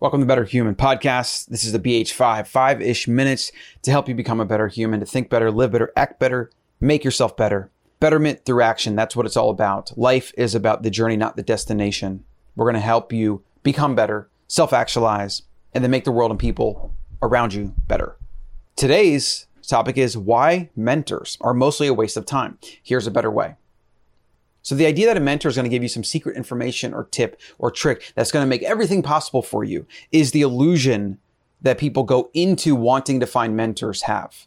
Welcome to Better Human Podcast. This is the BH5, five ish minutes to help you become a better human, to think better, live better, act better, make yourself better. Betterment through action. That's what it's all about. Life is about the journey, not the destination. We're going to help you become better, self actualize, and then make the world and people around you better. Today's topic is why mentors are mostly a waste of time. Here's a better way. So the idea that a mentor is going to give you some secret information or tip or trick that's going to make everything possible for you is the illusion that people go into wanting to find mentors have.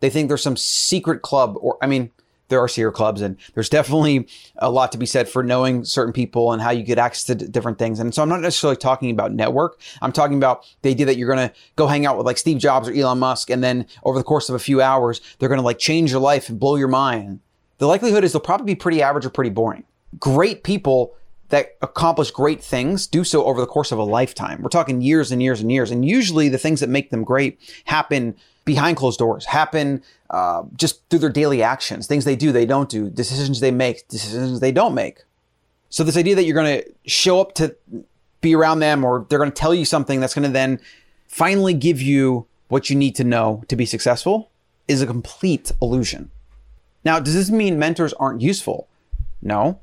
They think there's some secret club or, I mean, there are secret clubs and there's definitely a lot to be said for knowing certain people and how you get access to d- different things. And so I'm not necessarily talking about network. I'm talking about the idea that you're going to go hang out with like Steve Jobs or Elon Musk. And then over the course of a few hours, they're going to like change your life and blow your mind the likelihood is they'll probably be pretty average or pretty boring. Great people that accomplish great things do so over the course of a lifetime. We're talking years and years and years. And usually the things that make them great happen behind closed doors, happen uh, just through their daily actions, things they do, they don't do, decisions they make, decisions they don't make. So this idea that you're going to show up to be around them or they're going to tell you something that's going to then finally give you what you need to know to be successful is a complete illusion. Now, does this mean mentors aren't useful? No,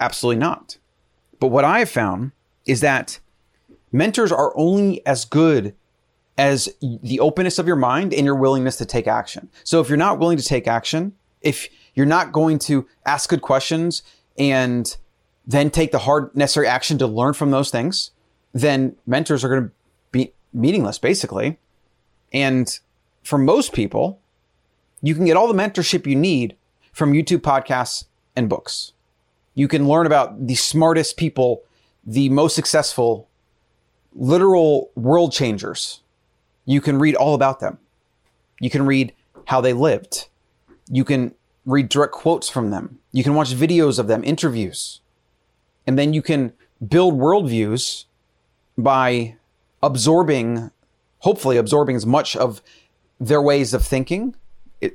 absolutely not. But what I have found is that mentors are only as good as the openness of your mind and your willingness to take action. So if you're not willing to take action, if you're not going to ask good questions and then take the hard necessary action to learn from those things, then mentors are going to be meaningless basically. And for most people, you can get all the mentorship you need from YouTube podcasts and books. You can learn about the smartest people, the most successful, literal world changers. You can read all about them. You can read how they lived. You can read direct quotes from them. You can watch videos of them, interviews. And then you can build worldviews by absorbing, hopefully absorbing as much of their ways of thinking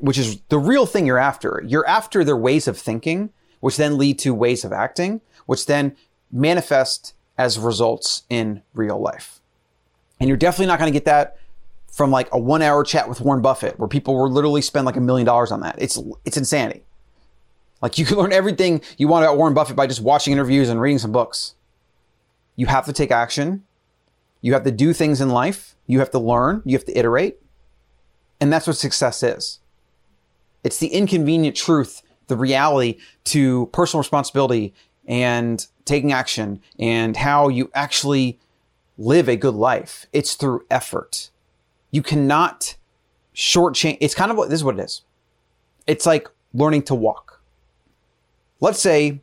which is the real thing you're after. You're after their ways of thinking, which then lead to ways of acting, which then manifest as results in real life. And you're definitely not going to get that from like a one hour chat with Warren Buffett, where people will literally spend like a million dollars on that. It's, it's insanity. Like you can learn everything you want about Warren Buffett by just watching interviews and reading some books. You have to take action. You have to do things in life. You have to learn. You have to iterate. And that's what success is. It's the inconvenient truth, the reality to personal responsibility and taking action and how you actually live a good life. It's through effort. You cannot shortchange. It's kind of what this is what it is. It's like learning to walk. Let's say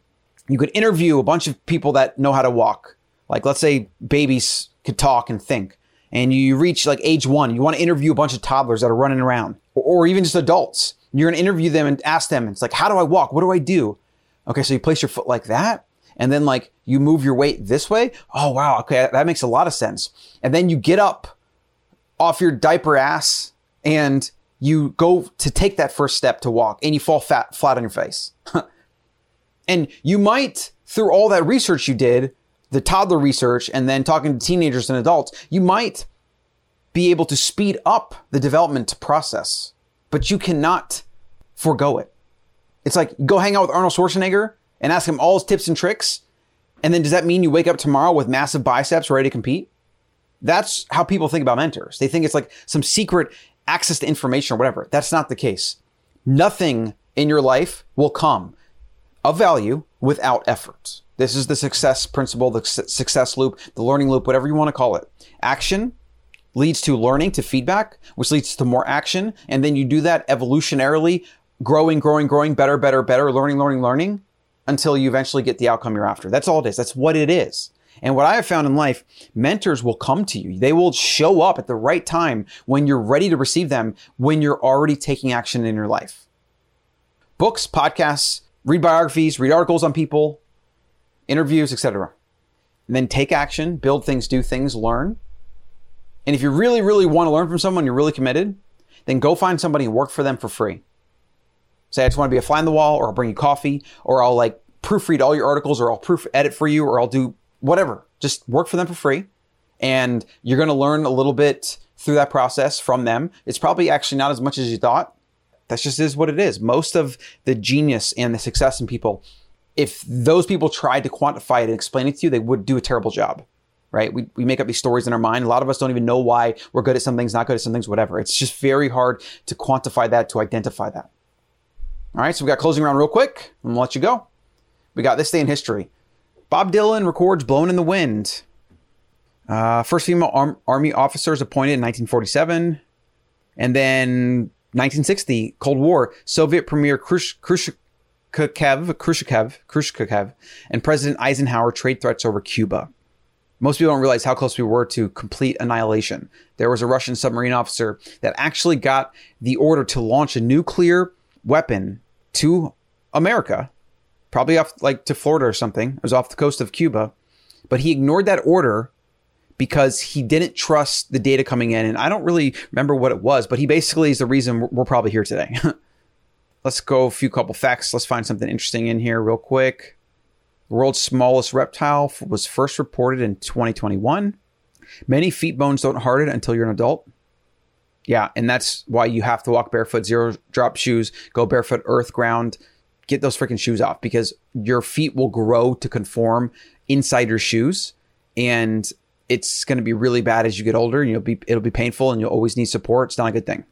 you could interview a bunch of people that know how to walk. Like let's say babies could talk and think and you reach like age one, you want to interview a bunch of toddlers that are running around or, or even just adults. You're to interview them and ask them, it's like, how do I walk? What do I do? Okay, so you place your foot like that. And then like you move your weight this way. Oh, wow. Okay. That makes a lot of sense. And then you get up off your diaper ass and you go to take that first step to walk and you fall fat, flat on your face. and you might, through all that research you did, the toddler research and then talking to teenagers and adults, you might be able to speed up the development process, but you cannot forego it. It's like go hang out with Arnold Schwarzenegger and ask him all his tips and tricks. And then does that mean you wake up tomorrow with massive biceps ready to compete? That's how people think about mentors. They think it's like some secret access to information or whatever. That's not the case. Nothing in your life will come of value without effort. This is the success principle, the success loop, the learning loop, whatever you want to call it. Action leads to learning, to feedback, which leads to more action. And then you do that evolutionarily, growing, growing, growing, better, better, better, learning, learning, learning until you eventually get the outcome you're after. That's all it is. That's what it is. And what I have found in life, mentors will come to you. They will show up at the right time when you're ready to receive them, when you're already taking action in your life. Books, podcasts, read biographies, read articles on people, interviews, etc. And then take action, build things, do things, learn. And if you really, really want to learn from someone, you're really committed, then go find somebody and work for them for free. Say, I just want to be a fly on the wall, or I'll bring you coffee, or I'll like proofread all your articles, or I'll proof edit for you, or I'll do whatever. Just work for them for free And you're going to learn a little bit through that process from them. It's probably actually not as much as you thought. That's just is what it is. Most of the genius and the success in people, if those people tried to quantify it and explain it to you, they would do a terrible job. Right? We, we make up these stories in our mind. A lot of us don't even know why we're good at some things, not good at some things, whatever. It's just very hard to quantify that, to identify that. All right, so we got closing round real quick. I'm gonna let you go. We got this day in history. Bob Dylan records "Blowin' in the Wind." Uh, first female arm, army officers appointed in 1947, and then 1960, Cold War, Soviet Premier Khrushchev, Khrushchev, Khrushchev, and President Eisenhower trade threats over Cuba. Most people don't realize how close we were to complete annihilation. There was a Russian submarine officer that actually got the order to launch a nuclear weapon to America, probably off like to Florida or something. It was off the coast of Cuba, but he ignored that order because he didn't trust the data coming in. And I don't really remember what it was, but he basically is the reason we're probably here today. Let's go a few couple facts. Let's find something interesting in here real quick. World's smallest reptile was first reported in 2021. Many feet bones don't harden until you're an adult. Yeah, and that's why you have to walk barefoot, zero drop shoes, go barefoot, earth ground. Get those freaking shoes off because your feet will grow to conform inside your shoes. And it's going to be really bad as you get older. You'll be it'll be painful, and you'll always need support. It's not a good thing.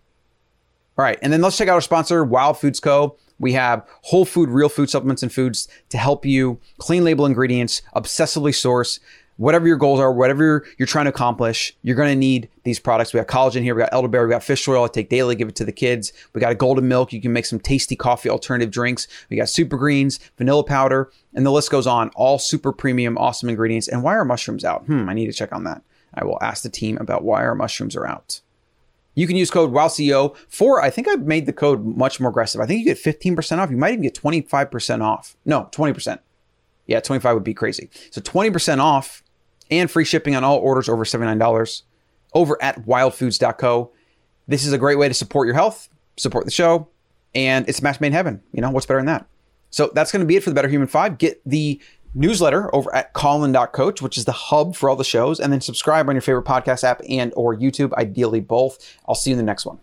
All right, and then let's check out our sponsor, Wild Foods Co. We have whole food, real food supplements and foods to help you clean label ingredients, obsessively source whatever your goals are, whatever you're trying to accomplish, you're going to need these products. We got collagen here. We got elderberry. We got fish oil. I take daily, give it to the kids. We got a golden milk. You can make some tasty coffee alternative drinks. We got super greens, vanilla powder, and the list goes on. All super premium, awesome ingredients. And why are mushrooms out? Hmm, I need to check on that. I will ask the team about why our mushrooms are out. You can use code WOWCEO for, I think I've made the code much more aggressive. I think you get 15% off. You might even get 25% off. No, 20%. Yeah, 25 would be crazy. So 20% off and free shipping on all orders over $79 over at wildfoods.co. This is a great way to support your health, support the show, and it's match made in heaven. You know, what's better than that? So that's going to be it for the Better Human 5. Get the newsletter over at Colin.coach, which is the hub for all the shows, and then subscribe on your favorite podcast app and or YouTube, ideally both. I'll see you in the next one.